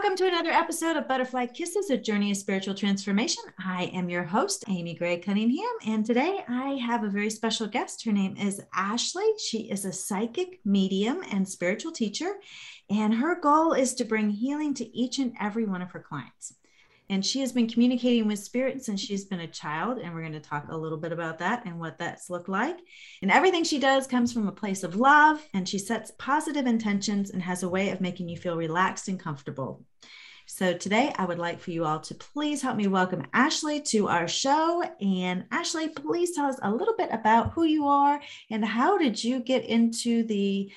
Welcome to another episode of Butterfly Kisses, a journey of spiritual transformation. I am your host, Amy Gray Cunningham, and today I have a very special guest. Her name is Ashley. She is a psychic medium and spiritual teacher, and her goal is to bring healing to each and every one of her clients. And she has been communicating with spirit since she's been a child. And we're going to talk a little bit about that and what that's looked like. And everything she does comes from a place of love. And she sets positive intentions and has a way of making you feel relaxed and comfortable. So today I would like for you all to please help me welcome Ashley to our show. And Ashley, please tell us a little bit about who you are and how did you get into the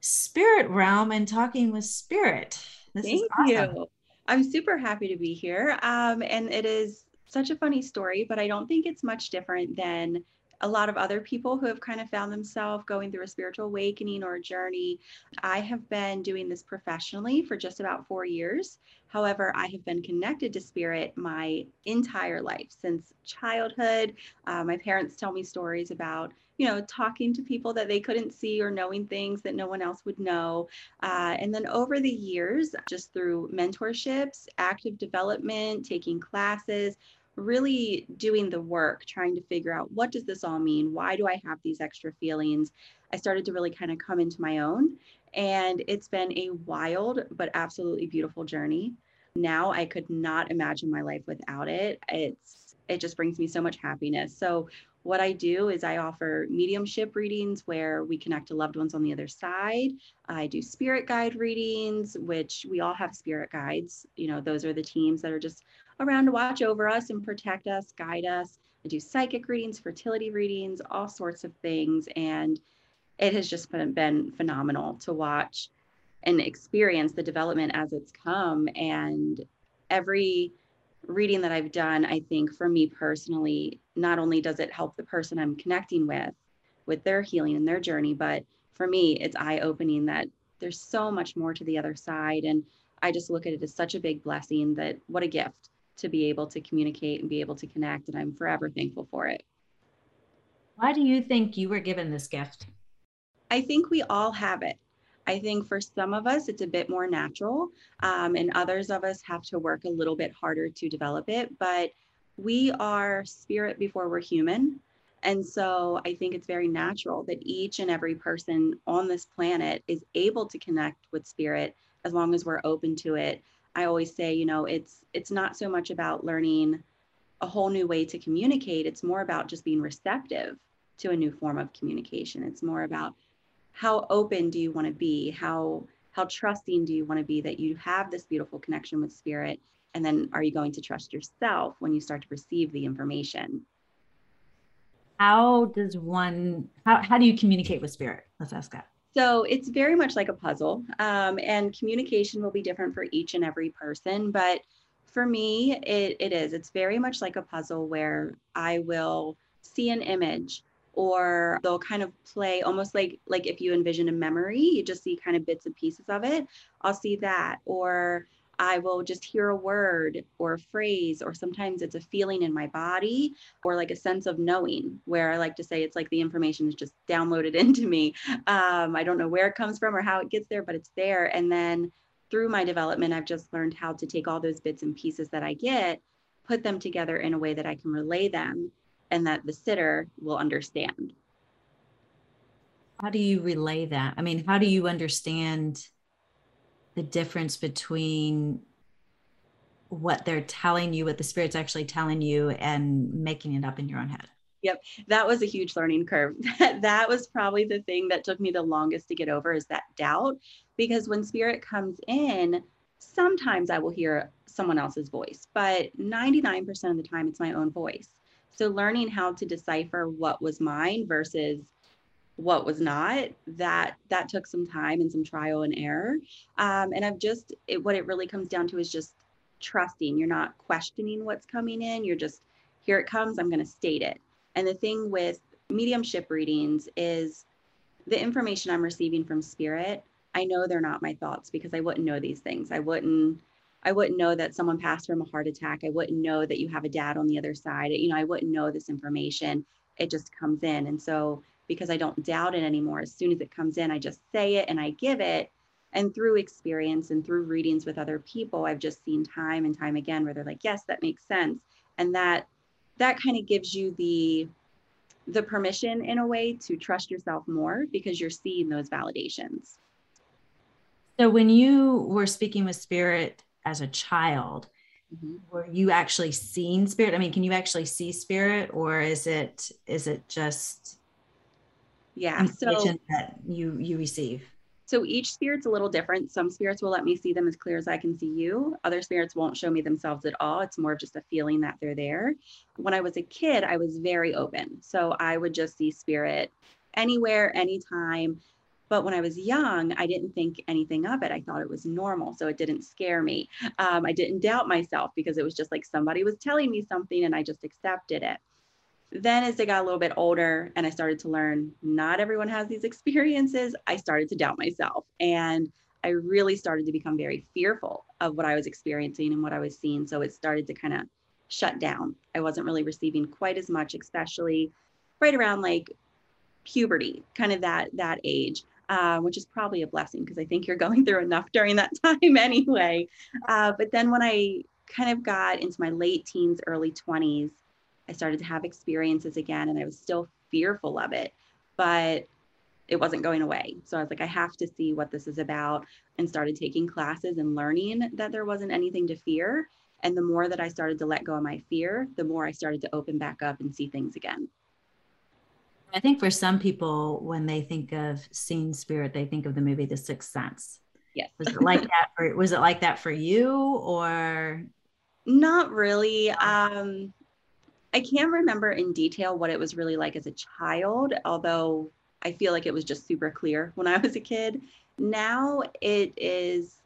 spirit realm and talking with spirit? This Thank awesome. you. I'm super happy to be here. Um, and it is such a funny story, but I don't think it's much different than a lot of other people who have kind of found themselves going through a spiritual awakening or a journey. I have been doing this professionally for just about four years. However, I have been connected to spirit my entire life since childhood. Uh, my parents tell me stories about you know, talking to people that they couldn't see or knowing things that no one else would know. Uh, and then over the years, just through mentorships, active development, taking classes, really doing the work trying to figure out what does this all mean? Why do i have these extra feelings? I started to really kind of come into my own and it's been a wild but absolutely beautiful journey. Now i could not imagine my life without it. It's it just brings me so much happiness. So what I do is I offer mediumship readings where we connect to loved ones on the other side. I do spirit guide readings, which we all have spirit guides. You know, those are the teams that are just around to watch over us and protect us, guide us. I do psychic readings, fertility readings, all sorts of things. And it has just been, been phenomenal to watch and experience the development as it's come. And every reading that I've done, I think for me personally, not only does it help the person I'm connecting with, with their healing and their journey, but for me, it's eye opening that there's so much more to the other side. And I just look at it as such a big blessing that what a gift to be able to communicate and be able to connect. And I'm forever thankful for it. Why do you think you were given this gift? I think we all have it. I think for some of us, it's a bit more natural, um, and others of us have to work a little bit harder to develop it. But we are spirit before we're human. And so I think it's very natural that each and every person on this planet is able to connect with spirit as long as we're open to it. I always say, you know, it's it's not so much about learning a whole new way to communicate. It's more about just being receptive to a new form of communication. It's more about how open do you want to be? How how trusting do you want to be that you have this beautiful connection with spirit? And then are you going to trust yourself when you start to receive the information? How does one how, how do you communicate with spirit? Let's ask that. So it's very much like a puzzle, um, and communication will be different for each and every person. But for me, it, it is. It's very much like a puzzle where I will see an image or they'll kind of play almost like like if you envision a memory you just see kind of bits and pieces of it i'll see that or I will just hear a word or a phrase, or sometimes it's a feeling in my body or like a sense of knowing, where I like to say it's like the information is just downloaded into me. Um, I don't know where it comes from or how it gets there, but it's there. And then through my development, I've just learned how to take all those bits and pieces that I get, put them together in a way that I can relay them and that the sitter will understand. How do you relay that? I mean, how do you understand? The difference between what they're telling you, what the spirit's actually telling you, and making it up in your own head. Yep, that was a huge learning curve. that was probably the thing that took me the longest to get over is that doubt. Because when spirit comes in, sometimes I will hear someone else's voice, but 99% of the time it's my own voice. So learning how to decipher what was mine versus what was not that that took some time and some trial and error. Um, and i've just it, what it really comes down to is just trusting. You're not questioning what's coming in. You're just here it comes i'm going to state it. And the thing with mediumship readings is the information i'm receiving from spirit i know they're not my thoughts because i wouldn't know these things. I wouldn't i wouldn't know that someone passed from a heart attack. I wouldn't know that you have a dad on the other side. You know i wouldn't know this information. It just comes in. And so because I don't doubt it anymore. As soon as it comes in, I just say it and I give it. And through experience and through readings with other people, I've just seen time and time again where they're like, yes, that makes sense. And that that kind of gives you the the permission in a way to trust yourself more because you're seeing those validations. So when you were speaking with spirit as a child, mm-hmm. were you actually seeing spirit? I mean, can you actually see spirit or is it is it just yeah, so that you you receive? So each spirit's a little different. Some spirits will let me see them as clear as I can see you. Other spirits won't show me themselves at all. It's more of just a feeling that they're there. When I was a kid, I was very open. So I would just see spirit anywhere, anytime. But when I was young, I didn't think anything of it. I thought it was normal. So it didn't scare me. Um, I didn't doubt myself because it was just like somebody was telling me something and I just accepted it then as they got a little bit older and I started to learn not everyone has these experiences, I started to doubt myself. And I really started to become very fearful of what I was experiencing and what I was seeing. So it started to kind of shut down. I wasn't really receiving quite as much, especially right around like puberty, kind of that that age, uh, which is probably a blessing because I think you're going through enough during that time anyway. Uh, but then when I kind of got into my late teens, early 20s, I started to have experiences again and I was still fearful of it, but it wasn't going away. So I was like, I have to see what this is about and started taking classes and learning that there wasn't anything to fear. And the more that I started to let go of my fear, the more I started to open back up and see things again. I think for some people, when they think of seeing spirit, they think of the movie The Sixth Sense. Yes. Was it like that for was it like that for you or not really? Um I can't remember in detail what it was really like as a child, although I feel like it was just super clear when I was a kid. Now it is,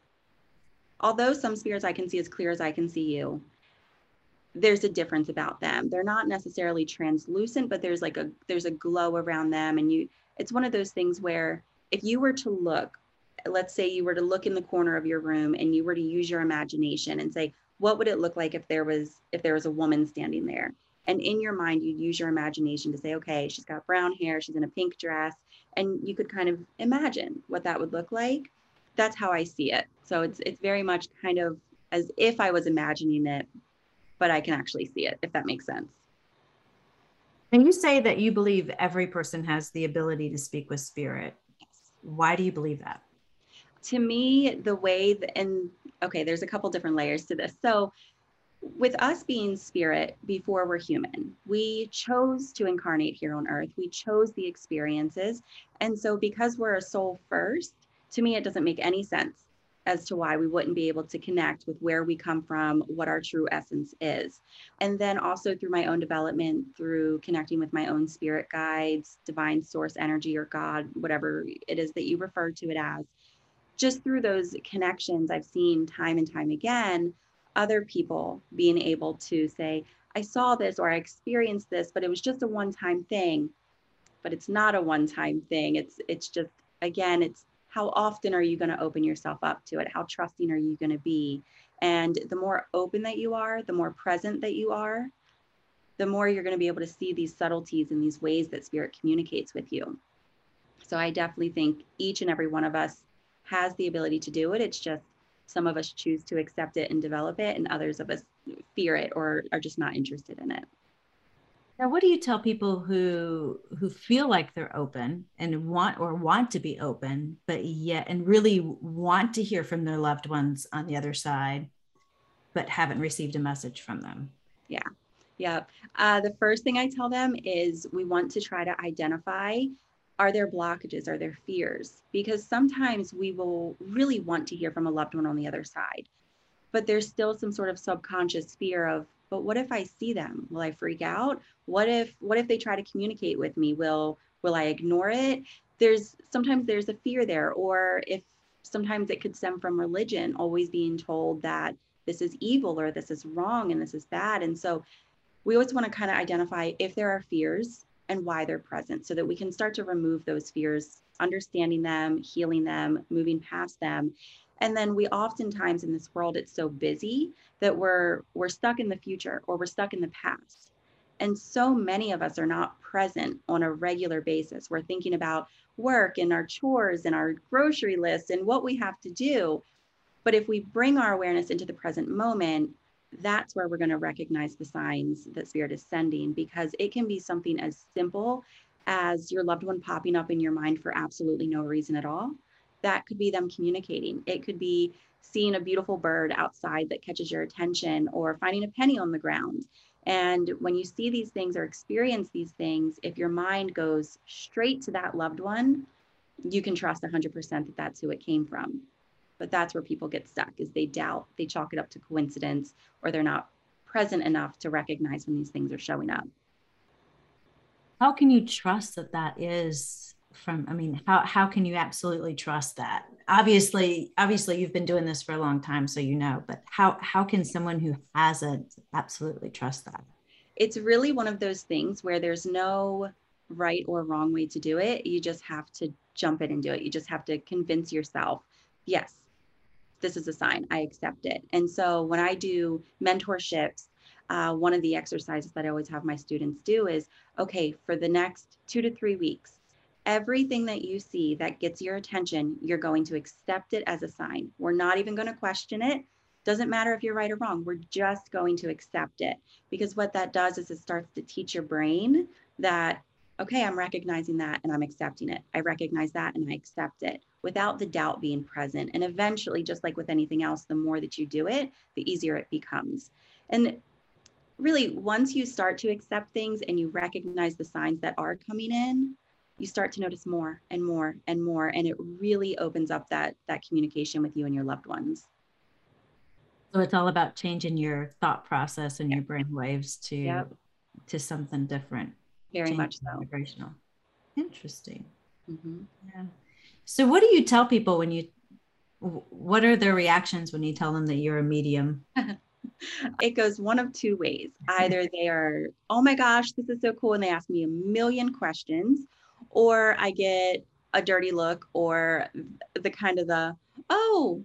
although some spirits I can see as clear as I can see you, there's a difference about them. They're not necessarily translucent, but there's like a there's a glow around them, and you. It's one of those things where if you were to look, let's say you were to look in the corner of your room and you were to use your imagination and say, what would it look like if there was if there was a woman standing there? And in your mind, you'd use your imagination to say, okay, she's got brown hair, she's in a pink dress. And you could kind of imagine what that would look like. That's how I see it. So it's it's very much kind of as if I was imagining it, but I can actually see it, if that makes sense. And you say that you believe every person has the ability to speak with spirit. Yes. Why do you believe that? To me, the way, that, and okay, there's a couple different layers to this. So with us being spirit before we're human, we chose to incarnate here on earth. We chose the experiences. And so, because we're a soul first, to me, it doesn't make any sense as to why we wouldn't be able to connect with where we come from, what our true essence is. And then also through my own development, through connecting with my own spirit guides, divine source energy, or God, whatever it is that you refer to it as. Just through those connections, I've seen time and time again other people being able to say, I saw this or I experienced this, but it was just a one-time thing. But it's not a one-time thing. It's it's just again, it's how often are you going to open yourself up to it? How trusting are you going to be? And the more open that you are, the more present that you are, the more you're going to be able to see these subtleties and these ways that spirit communicates with you. So I definitely think each and every one of us has the ability to do it. It's just some of us choose to accept it and develop it, and others of us fear it or are just not interested in it. Now, what do you tell people who who feel like they're open and want or want to be open, but yet and really want to hear from their loved ones on the other side, but haven't received a message from them? Yeah, yeah. Uh, the first thing I tell them is we want to try to identify are there blockages? Are there fears? Because sometimes we will really want to hear from a loved one on the other side but there's still some sort of subconscious fear of but what if i see them? Will i freak out? What if what if they try to communicate with me? Will will i ignore it? There's sometimes there's a fear there or if sometimes it could stem from religion always being told that this is evil or this is wrong and this is bad. And so we always want to kind of identify if there are fears and why they're present so that we can start to remove those fears, understanding them, healing them, moving past them. And then we oftentimes in this world, it's so busy that we're we're stuck in the future or we're stuck in the past. And so many of us are not present on a regular basis. We're thinking about work and our chores and our grocery list and what we have to do. But if we bring our awareness into the present moment, that's where we're going to recognize the signs that spirit is sending because it can be something as simple as your loved one popping up in your mind for absolutely no reason at all. That could be them communicating. It could be seeing a beautiful bird outside that catches your attention or finding a penny on the ground. And when you see these things or experience these things, if your mind goes straight to that loved one, you can trust 100% that that's who it came from. But that's where people get stuck is they doubt, they chalk it up to coincidence or they're not present enough to recognize when these things are showing up. How can you trust that that is from i mean how how can you absolutely trust that? Obviously obviously you've been doing this for a long time so you know but how how can someone who hasn't absolutely trust that? It's really one of those things where there's no right or wrong way to do it. You just have to jump in and do it. You just have to convince yourself yes this is a sign i accept it and so when i do mentorships uh, one of the exercises that i always have my students do is okay for the next two to three weeks everything that you see that gets your attention, you're going to accept it as a sign. We're not even going to question it. Doesn't matter if you're right or wrong. We're just going to accept it because what that does is it starts to teach your brain that, okay, I'm recognizing that and I'm accepting it. I recognize that and I accept it without the doubt being present. And eventually, just like with anything else, the more that you do it, the easier it becomes. And really, once you start to accept things and you recognize the signs that are coming in, you start to notice more and more and more and it really opens up that that communication with you and your loved ones so it's all about changing your thought process and yep. your brain waves to yep. to something different very Change much so vibrational interesting mm-hmm. yeah so what do you tell people when you what are their reactions when you tell them that you're a medium it goes one of two ways either they are oh my gosh this is so cool and they ask me a million questions or I get a dirty look or the kind of the, oh,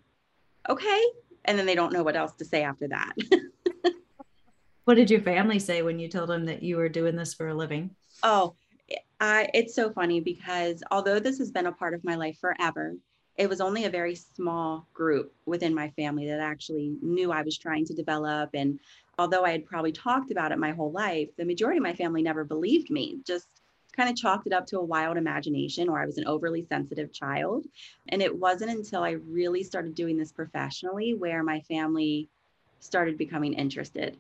okay. And then they don't know what else to say after that. what did your family say when you told them that you were doing this for a living? Oh, I, it's so funny because although this has been a part of my life forever, it was only a very small group within my family that actually knew I was trying to develop. And although I had probably talked about it my whole life, the majority of my family never believed me, just kind of chalked it up to a wild imagination or I was an overly sensitive child. And it wasn't until I really started doing this professionally where my family started becoming interested.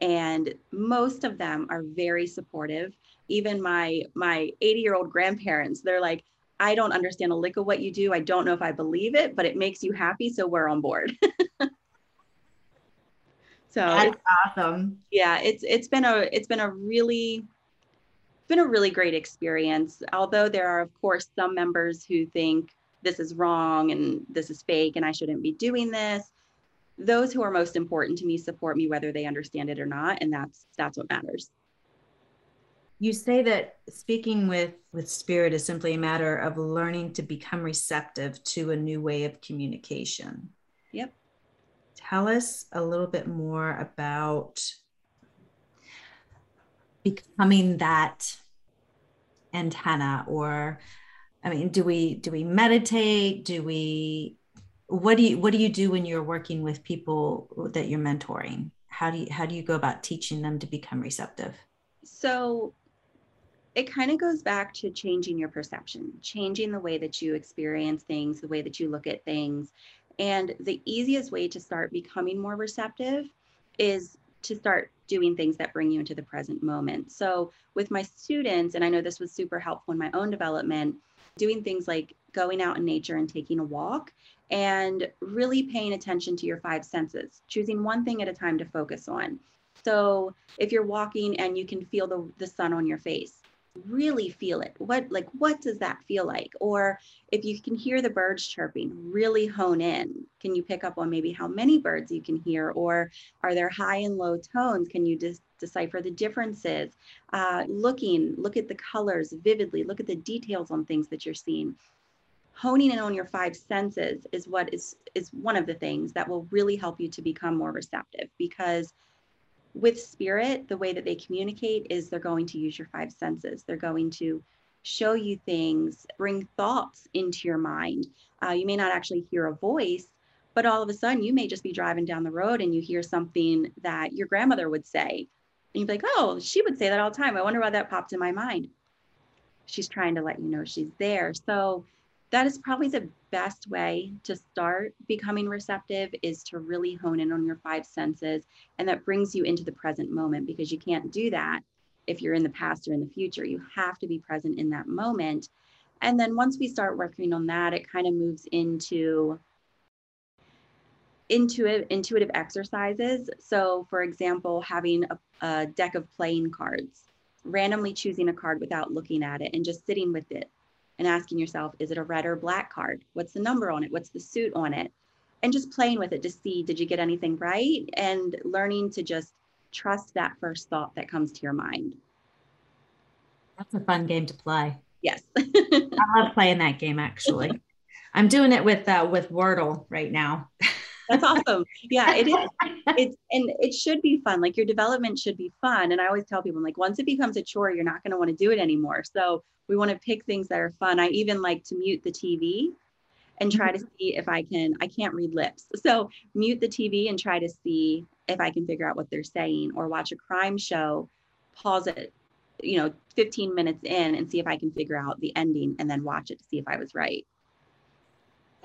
And most of them are very supportive. Even my my 80 year old grandparents, they're like, I don't understand a lick of what you do. I don't know if I believe it, but it makes you happy, so we're on board. so that's awesome. Yeah, it's it's been a it's been a really been a really great experience. Although there are, of course, some members who think this is wrong and this is fake and I shouldn't be doing this. Those who are most important to me support me whether they understand it or not, and that's that's what matters. You say that speaking with with spirit is simply a matter of learning to become receptive to a new way of communication. Yep. Tell us a little bit more about becoming that antenna or i mean do we do we meditate do we what do you what do you do when you're working with people that you're mentoring how do you how do you go about teaching them to become receptive so it kind of goes back to changing your perception changing the way that you experience things the way that you look at things and the easiest way to start becoming more receptive is to start doing things that bring you into the present moment. So, with my students, and I know this was super helpful in my own development, doing things like going out in nature and taking a walk and really paying attention to your five senses, choosing one thing at a time to focus on. So, if you're walking and you can feel the, the sun on your face, really feel it? What like what does that feel like? Or if you can hear the birds chirping really hone in. Can you pick up on maybe how many birds you can hear? Or are there high and low tones? Can you just decipher the differences? Uh, looking look at the colors vividly. Look at the details on things that you're seeing. Honing in on your five senses is what is is one of the things that will really help you to become more receptive because with spirit, the way that they communicate is they're going to use your five senses. They're going to show you things, bring thoughts into your mind. Uh, you may not actually hear a voice, but all of a sudden you may just be driving down the road and you hear something that your grandmother would say. And you'd be like, oh, she would say that all the time. I wonder why that popped in my mind. She's trying to let you know she's there. So that is probably the best way to start becoming receptive is to really hone in on your five senses. And that brings you into the present moment because you can't do that if you're in the past or in the future. You have to be present in that moment. And then once we start working on that, it kind of moves into intuitive intuitive exercises. So, for example, having a, a deck of playing cards, randomly choosing a card without looking at it and just sitting with it and asking yourself, is it a red or black card? What's the number on it? What's the suit on it? And just playing with it to see, did you get anything right? And learning to just trust that first thought that comes to your mind. That's a fun game to play. Yes. I love playing that game actually. I'm doing it with uh, with Wordle right now. That's awesome. Yeah, it is. It's and it should be fun. Like your development should be fun. And I always tell people, I'm like, once it becomes a chore, you're not going to want to do it anymore. So we want to pick things that are fun. I even like to mute the TV and try to mm-hmm. see if I can. I can't read lips, so mute the TV and try to see if I can figure out what they're saying, or watch a crime show, pause it, you know, 15 minutes in, and see if I can figure out the ending, and then watch it to see if I was right.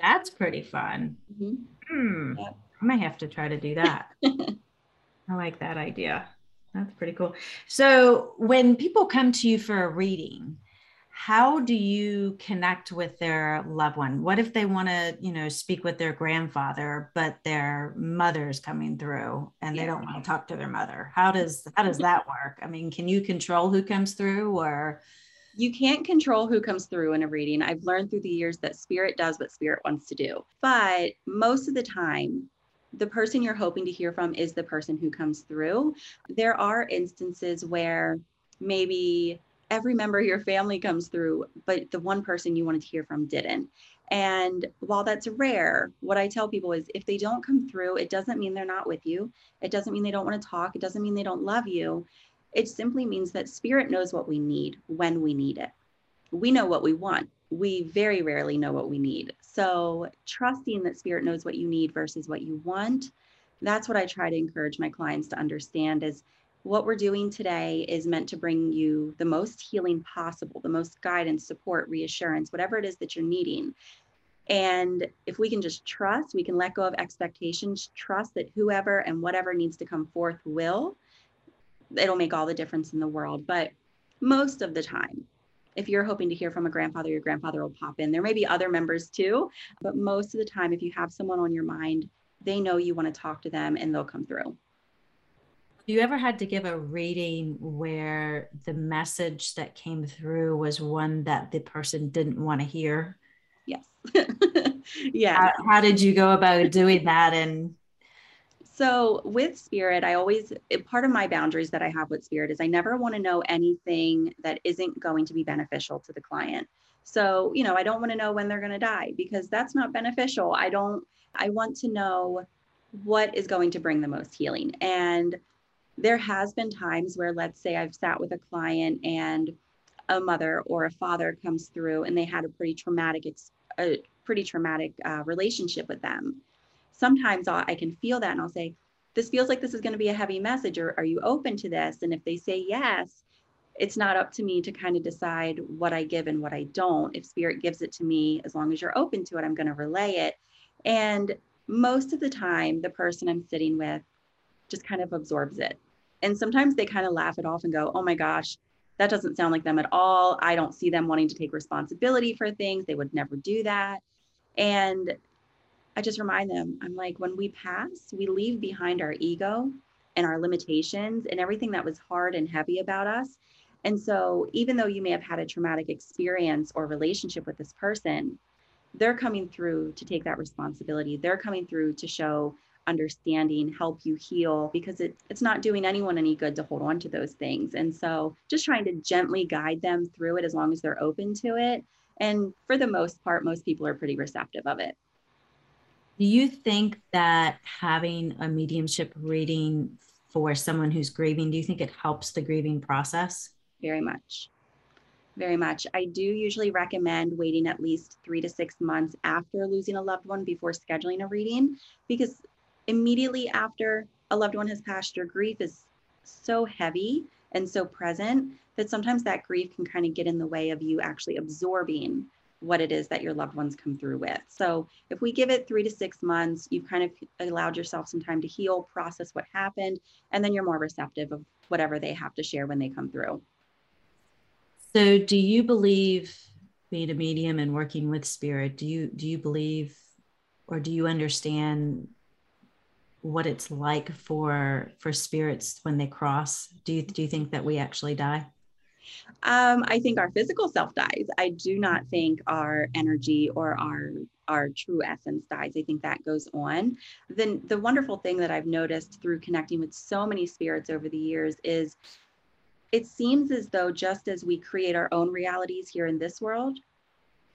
That's pretty fun. Mm-hmm. Hmm. Yep. I might have to try to do that. I like that idea. That's pretty cool. So, when people come to you for a reading, how do you connect with their loved one? What if they want to, you know, speak with their grandfather, but their mother's coming through and they don't want to talk to their mother? How does how does that work? I mean, can you control who comes through or you can't control who comes through in a reading. I've learned through the years that spirit does what spirit wants to do. But most of the time, the person you're hoping to hear from is the person who comes through. There are instances where maybe every member of your family comes through, but the one person you wanted to hear from didn't. And while that's rare, what I tell people is if they don't come through, it doesn't mean they're not with you. It doesn't mean they don't want to talk. It doesn't mean they don't love you. It simply means that spirit knows what we need when we need it. We know what we want. We very rarely know what we need. So, trusting that spirit knows what you need versus what you want, that's what I try to encourage my clients to understand is what we're doing today is meant to bring you the most healing possible, the most guidance, support, reassurance, whatever it is that you're needing. And if we can just trust, we can let go of expectations, trust that whoever and whatever needs to come forth will, it'll make all the difference in the world. But most of the time, if you're hoping to hear from a grandfather, your grandfather will pop in. There may be other members too, but most of the time, if you have someone on your mind, they know you want to talk to them and they'll come through. You ever had to give a reading where the message that came through was one that the person didn't want to hear? Yes. yeah. How, how, did you go about doing that? And so with spirit, I always, part of my boundaries that I have with spirit is I never want to know anything that isn't going to be beneficial to the client. So, you know, I don't want to know when they're going to die because that's not beneficial. I don't, I want to know what is going to bring the most healing. And there has been times where, let's say, I've sat with a client and a mother or a father comes through and they had a pretty traumatic, a pretty traumatic uh, relationship with them sometimes I'll, I can feel that and I'll say, this feels like this is going to be a heavy message, or are you open to this? And if they say yes, it's not up to me to kind of decide what I give and what I don't. If spirit gives it to me, as long as you're open to it, I'm going to relay it. And most of the time, the person I'm sitting with just kind of absorbs it. And sometimes they kind of laugh it off and go, oh my gosh, that doesn't sound like them at all. I don't see them wanting to take responsibility for things. They would never do that. And I just remind them, I'm like, when we pass, we leave behind our ego and our limitations and everything that was hard and heavy about us. And so, even though you may have had a traumatic experience or relationship with this person, they're coming through to take that responsibility. They're coming through to show understanding, help you heal, because it, it's not doing anyone any good to hold on to those things. And so, just trying to gently guide them through it as long as they're open to it. And for the most part, most people are pretty receptive of it. Do you think that having a mediumship reading for someone who's grieving? Do you think it helps the grieving process? Very much. Very much. I do usually recommend waiting at least three to six months after losing a loved one before scheduling a reading because immediately after a loved one has passed, your grief is so heavy and so present that sometimes that grief can kind of get in the way of you actually absorbing what it is that your loved ones come through with. So if we give it three to six months, you've kind of allowed yourself some time to heal, process what happened, and then you're more receptive of whatever they have to share when they come through. So do you believe being a medium and working with spirit, do you do you believe or do you understand what it's like for for spirits when they cross? Do you do you think that we actually die? Um, I think our physical self dies. I do not think our energy or our our true essence dies. I think that goes on. Then the wonderful thing that I've noticed through connecting with so many spirits over the years is it seems as though just as we create our own realities here in this world,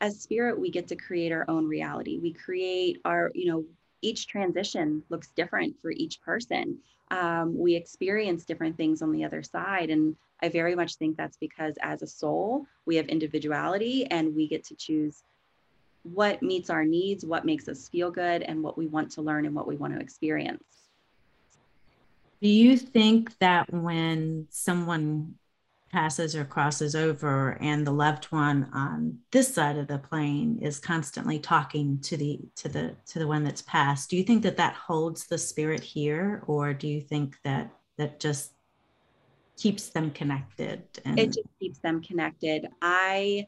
as spirit, we get to create our own reality. We create our, you know, each transition looks different for each person. Um, we experience different things on the other side. And I very much think that's because as a soul, we have individuality and we get to choose what meets our needs, what makes us feel good, and what we want to learn and what we want to experience. Do you think that when someone passes or crosses over and the loved one on this side of the plane is constantly talking to the to the to the one that's passed do you think that that holds the spirit here or do you think that that just keeps them connected and- it just keeps them connected i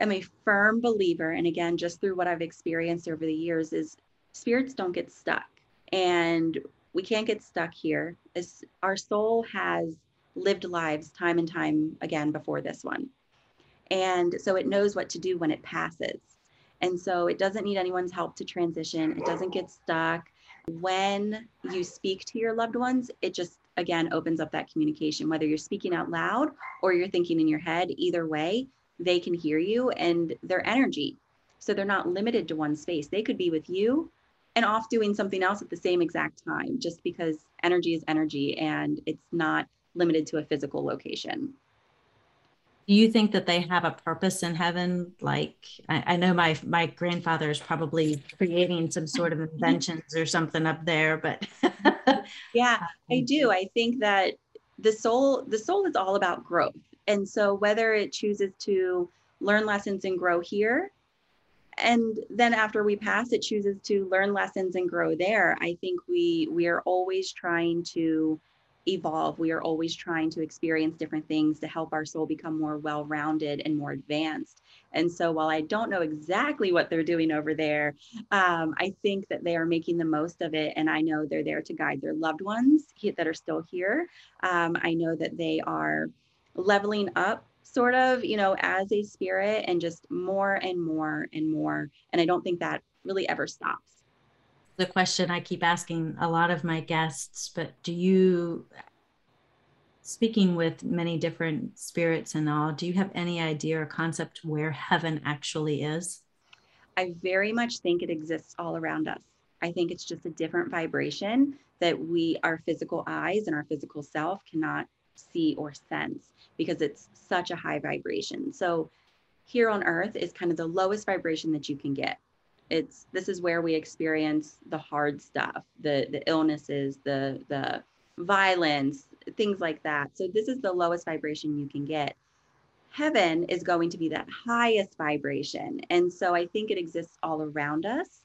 am a firm believer and again just through what i've experienced over the years is spirits don't get stuck and we can't get stuck here our soul has lived lives time and time again before this one. And so it knows what to do when it passes. And so it doesn't need anyone's help to transition. It doesn't get stuck. When you speak to your loved ones, it just again opens up that communication. Whether you're speaking out loud or you're thinking in your head, either way, they can hear you and their energy. So they're not limited to one space. They could be with you and off doing something else at the same exact time, just because energy is energy and it's not limited to a physical location. Do you think that they have a purpose in heaven? Like I, I know my my grandfather is probably creating some sort of inventions or something up there, but yeah, I do. I think that the soul the soul is all about growth. And so whether it chooses to learn lessons and grow here and then after we pass it chooses to learn lessons and grow there i think we we are always trying to evolve. We are always trying to experience different things to help our soul become more well rounded and more advanced. And so, while I don't know exactly what they're doing over there, um, I think that they are making the most of it. And I know they're there to guide their loved ones that are still here. Um, I know that they are leveling up sort of, you know, as a spirit and just more and more and more. And I don't think that really ever stops the question I keep asking a lot of my guests, but do you, speaking with many different spirits and all, do you have any idea or concept where heaven actually is? I very much think it exists all around us. I think it's just a different vibration that we, our physical eyes and our physical self cannot see or sense because it's such a high vibration. So here on earth is kind of the lowest vibration that you can get it's this is where we experience the hard stuff the the illnesses the the violence things like that. So this is the lowest vibration you can get. Heaven is going to be that highest vibration. And so i think it exists all around us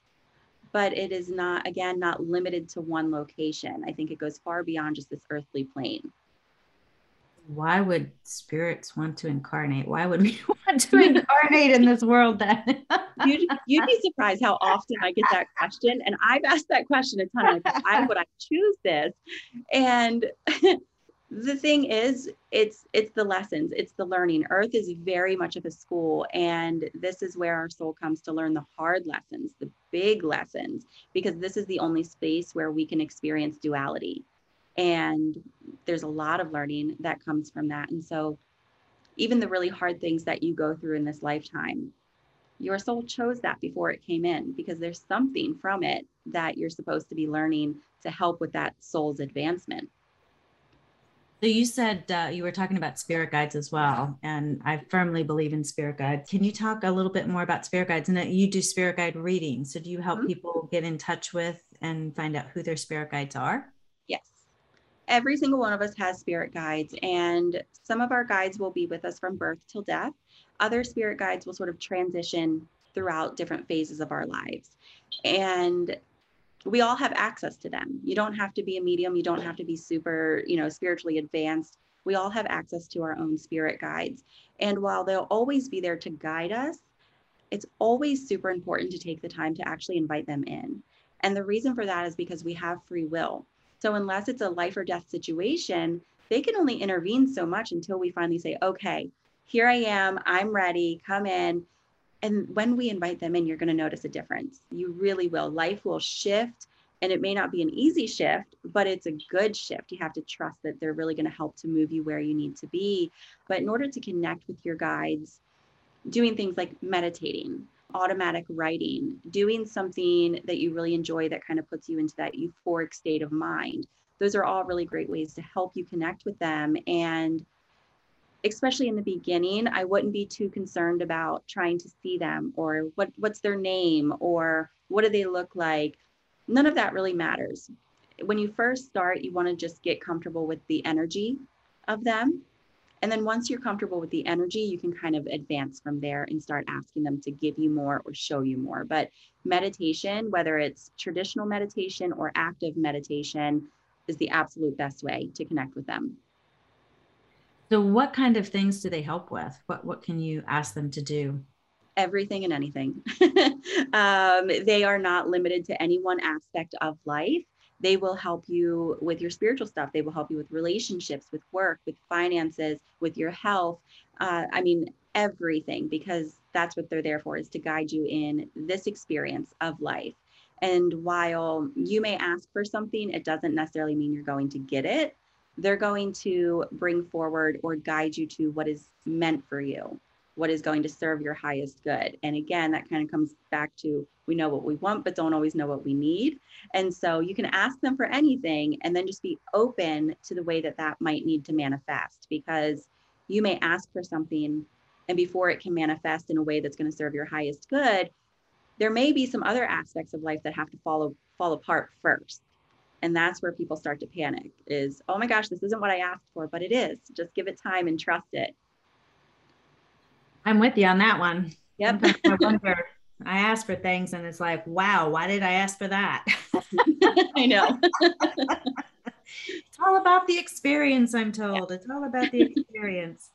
but it is not again not limited to one location. I think it goes far beyond just this earthly plane why would spirits want to incarnate? Why would we want to incarnate in this world then? you'd, you'd be surprised how often I get that question. And I've asked that question a ton. Like, why would I choose this? And the thing is, it's it's the lessons, it's the learning. Earth is very much of a school, and this is where our soul comes to learn the hard lessons, the big lessons, because this is the only space where we can experience duality and there's a lot of learning that comes from that. And so, even the really hard things that you go through in this lifetime, your soul chose that before it came in because there's something from it that you're supposed to be learning to help with that soul's advancement. So you said uh, you were talking about spirit guides as well, and I firmly believe in spirit guides. Can you talk a little bit more about spirit guides? And that you do spirit guide readings. So do you help mm-hmm. people get in touch with and find out who their spirit guides are? Every single one of us has spirit guides, and some of our guides will be with us from birth till death. Other spirit guides will sort of transition throughout different phases of our lives. And we all have access to them. You don't have to be a medium, you don't have to be super, you know, spiritually advanced. We all have access to our own spirit guides. And while they'll always be there to guide us, it's always super important to take the time to actually invite them in. And the reason for that is because we have free will. So unless it's a life or death situation, they can only intervene so much until we finally say, okay, here I am, I'm ready, come in and when we invite them in, you're going to notice a difference. You really will. Life will shift. And it may not be an easy shift, but it's a good shift. You have to trust that they're really going to help to move you where you need to be. But in order to connect with your guides, doing things like meditating, automatic writing, doing something that you really enjoy that kind of puts you into that euphoric state of mind, those are all really great ways to help you connect with them and especially in the beginning, I wouldn't be too concerned about trying to see them or what what's their name or what do they look like. None of that really matters. When you first start, you want to just get comfortable with the energy of them. And then once you're comfortable with the energy, you can kind of advance from there and start asking them to give you more or show you more. But meditation, whether it's traditional meditation or active meditation, is the absolute best way to connect with them. So, what kind of things do they help with? What what can you ask them to do? Everything and anything. um, they are not limited to any one aspect of life. They will help you with your spiritual stuff. They will help you with relationships, with work, with finances, with your health. Uh, I mean, everything, because that's what they're there for, is to guide you in this experience of life. And while you may ask for something, it doesn't necessarily mean you're going to get it they're going to bring forward or guide you to what is meant for you, what is going to serve your highest good. And again, that kind of comes back to we know what we want, but don't always know what we need. And so you can ask them for anything and then just be open to the way that that might need to manifest because you may ask for something and before it can manifest in a way that's going to serve your highest good, there may be some other aspects of life that have to follow fall apart first and that's where people start to panic is oh my gosh this isn't what i asked for but it is just give it time and trust it i'm with you on that one. Yep. I wonder i ask for things and it's like wow why did i ask for that? I know. It's all about the experience i'm told. It's all about the experience.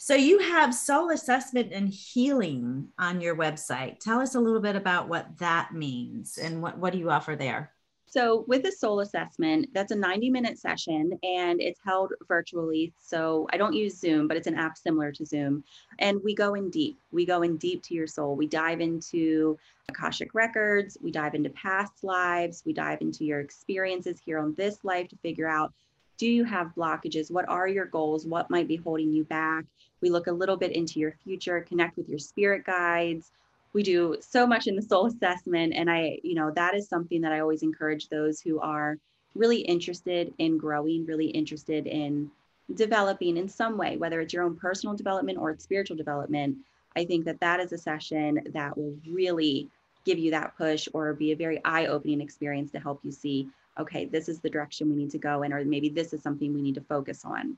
So you have soul assessment and healing on your website. Tell us a little bit about what that means and what, what do you offer there so, with a soul assessment, that's a 90 minute session and it's held virtually. So, I don't use Zoom, but it's an app similar to Zoom. And we go in deep. We go in deep to your soul. We dive into Akashic records, we dive into past lives, we dive into your experiences here on this life to figure out do you have blockages? What are your goals? What might be holding you back? We look a little bit into your future, connect with your spirit guides we do so much in the soul assessment and i you know that is something that i always encourage those who are really interested in growing really interested in developing in some way whether it's your own personal development or it's spiritual development. I think that that is a session that will really give you that push or be a very eye-opening experience to help you see okay this is the direction we need to go in or maybe this is something we need to focus on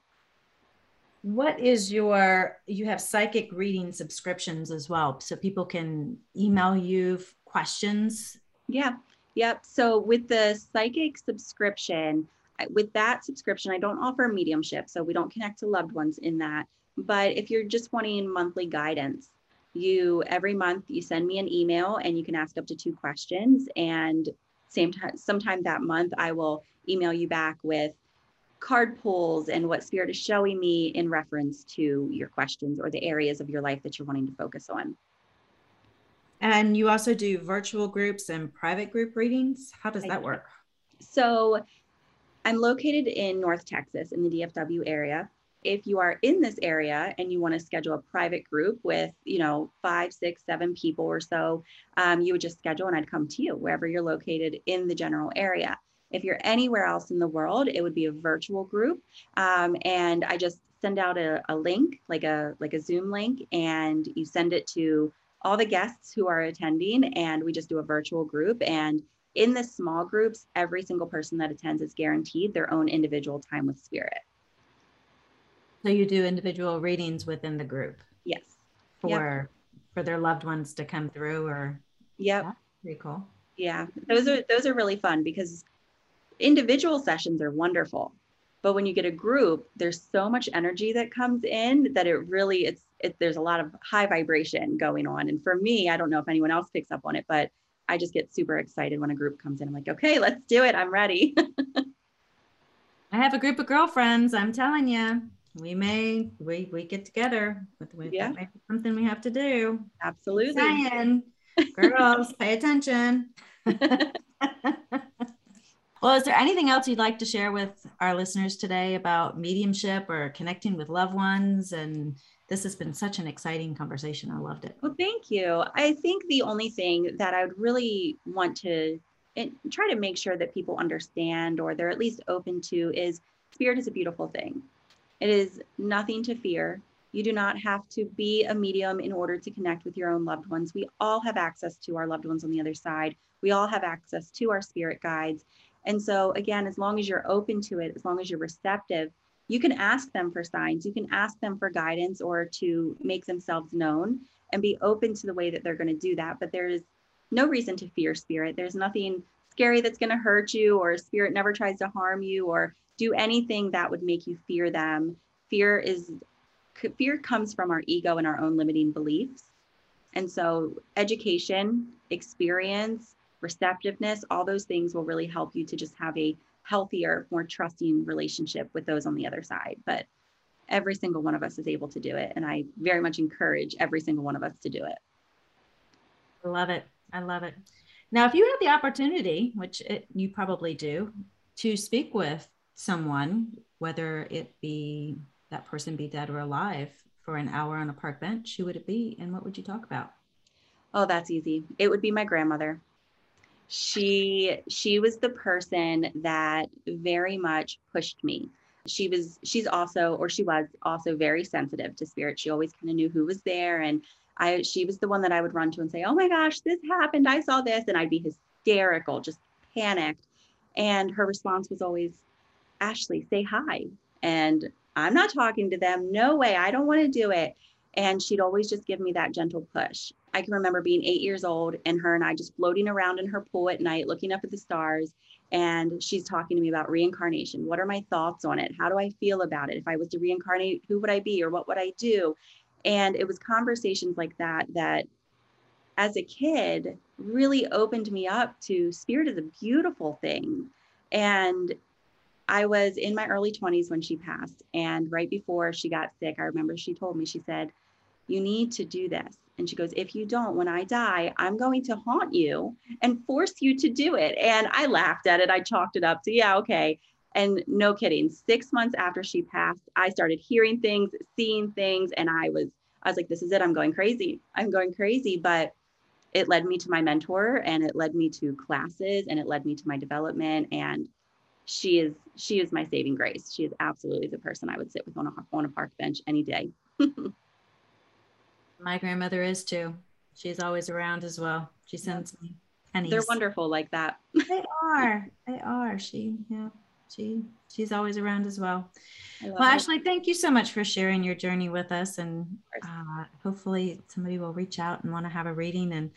what is your you have psychic reading subscriptions as well so people can email you questions? Yeah yep so with the psychic subscription with that subscription i don't offer mediumship so we don't connect to loved ones in that but if you're just wanting monthly guidance you every month you send me an email and you can ask up to two questions and same time sometime that month i will email you back with card pulls and what spirit is showing me in reference to your questions or the areas of your life that you're wanting to focus on. And you also do virtual groups and private group readings. How does that work? So I'm located in North Texas in the DFW area. If you are in this area and you want to schedule a private group with, you know, five, six, seven people or so, um, you would just schedule and I'd come to you wherever you're located in the general area. If you're anywhere else in the world, it would be a virtual group. Um, and I just send out a, a link, like a like a Zoom link, and you send it to all the guests who are attending, and we just do a virtual group. And in the small groups, every single person that attends is guaranteed their own individual time with spirit. So you do individual readings within the group? Yes. For yep. for their loved ones to come through or Yep. Yeah, pretty cool. Yeah. Those are those are really fun because individual sessions are wonderful. But when you get a group, there's so much energy that comes in that it really it's it, there's a lot of high vibration going on. And for me, I don't know if anyone else picks up on it, but I just get super excited when a group comes in. I'm like, okay, let's do it. I'm ready. I have a group of girlfriends. I'm telling you, we may we we get together. With, with yeah. something we have to do. Absolutely. Saying, girls, pay attention. well, is there anything else you'd like to share with our listeners today about mediumship or connecting with loved ones and this has been such an exciting conversation. I loved it. Well, thank you. I think the only thing that I would really want to eh, try to make sure that people understand or they're at least open to is spirit is a beautiful thing. It is nothing to fear. You do not have to be a medium in order to connect with your own loved ones. We all have access to our loved ones on the other side. We all have access to our spirit guides. And so, again, as long as you're open to it, as long as you're receptive, you can ask them for signs, you can ask them for guidance or to make themselves known and be open to the way that they're going to do that. But there is no reason to fear spirit. There's nothing scary that's going to hurt you, or spirit never tries to harm you or do anything that would make you fear them. Fear is fear comes from our ego and our own limiting beliefs. And so education, experience, receptiveness, all those things will really help you to just have a healthier, more trusting relationship with those on the other side. But every single one of us is able to do it. And I very much encourage every single one of us to do it. I love it. I love it. Now, if you have the opportunity, which it, you probably do, to speak with someone, whether it be that person be dead or alive, for an hour on a park bench, who would it be and what would you talk about? Oh, that's easy. It would be my grandmother she she was the person that very much pushed me. She was she's also or she was also very sensitive to spirit. She always kind of knew who was there and i she was the one that i would run to and say oh my gosh this happened. I saw this and i'd be hysterical just panicked. And her response was always ashley say hi. And i'm not talking to them. No way. I don't want to do it and she'd always just give me that gentle push I can remember being eight years old and her and I just floating around in her pool at night, looking up at the stars. And she's talking to me about reincarnation. What are my thoughts on it? How do I feel about it? If I was to reincarnate, who would I be or what would I do? And it was conversations like that that, as a kid, really opened me up to spirit is a beautiful thing. And I was in my early 20s when she passed. And right before she got sick, I remember she told me, she said, You need to do this. And she goes, If you don't, when I die, I'm going to haunt you and force you to do it. And I laughed at it. I chalked it up to, yeah, okay. And no kidding, six months after she passed, I started hearing things, seeing things, and I was, I was like, this is it. I'm going crazy. I'm going crazy. But it led me to my mentor and it led me to classes and it led me to my development. And she is, she is my saving grace. She is absolutely the person I would sit with on a, on a park bench any day. My grandmother is too. She's always around as well. She sends me pennies. They're wonderful like that. they are. They are. She, yeah, she, she's always around as well. Well, it. Ashley, thank you so much for sharing your journey with us. And uh, hopefully somebody will reach out and want to have a reading. And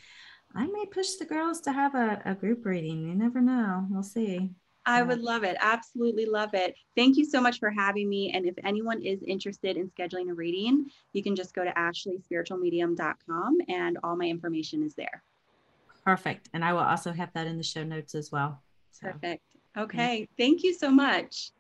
I may push the girls to have a, a group reading. You never know. We'll see. I would love it. Absolutely love it. Thank you so much for having me. And if anyone is interested in scheduling a reading, you can just go to ashleyspiritualmedium.com and all my information is there. Perfect. And I will also have that in the show notes as well. So, Perfect. Okay. Yeah. Thank you so much.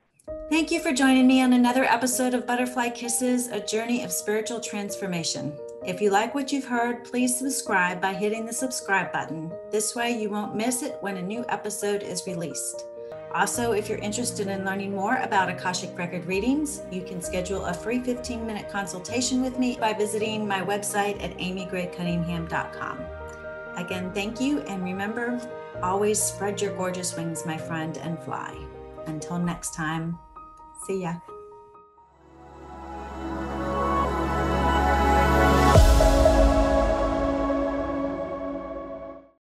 Thank you for joining me on another episode of Butterfly Kisses, a journey of spiritual transformation. If you like what you've heard, please subscribe by hitting the subscribe button. This way, you won't miss it when a new episode is released. Also, if you're interested in learning more about Akashic Record readings, you can schedule a free 15 minute consultation with me by visiting my website at amygraycunningham.com. Again, thank you. And remember, always spread your gorgeous wings, my friend, and fly. Until next time, see ya.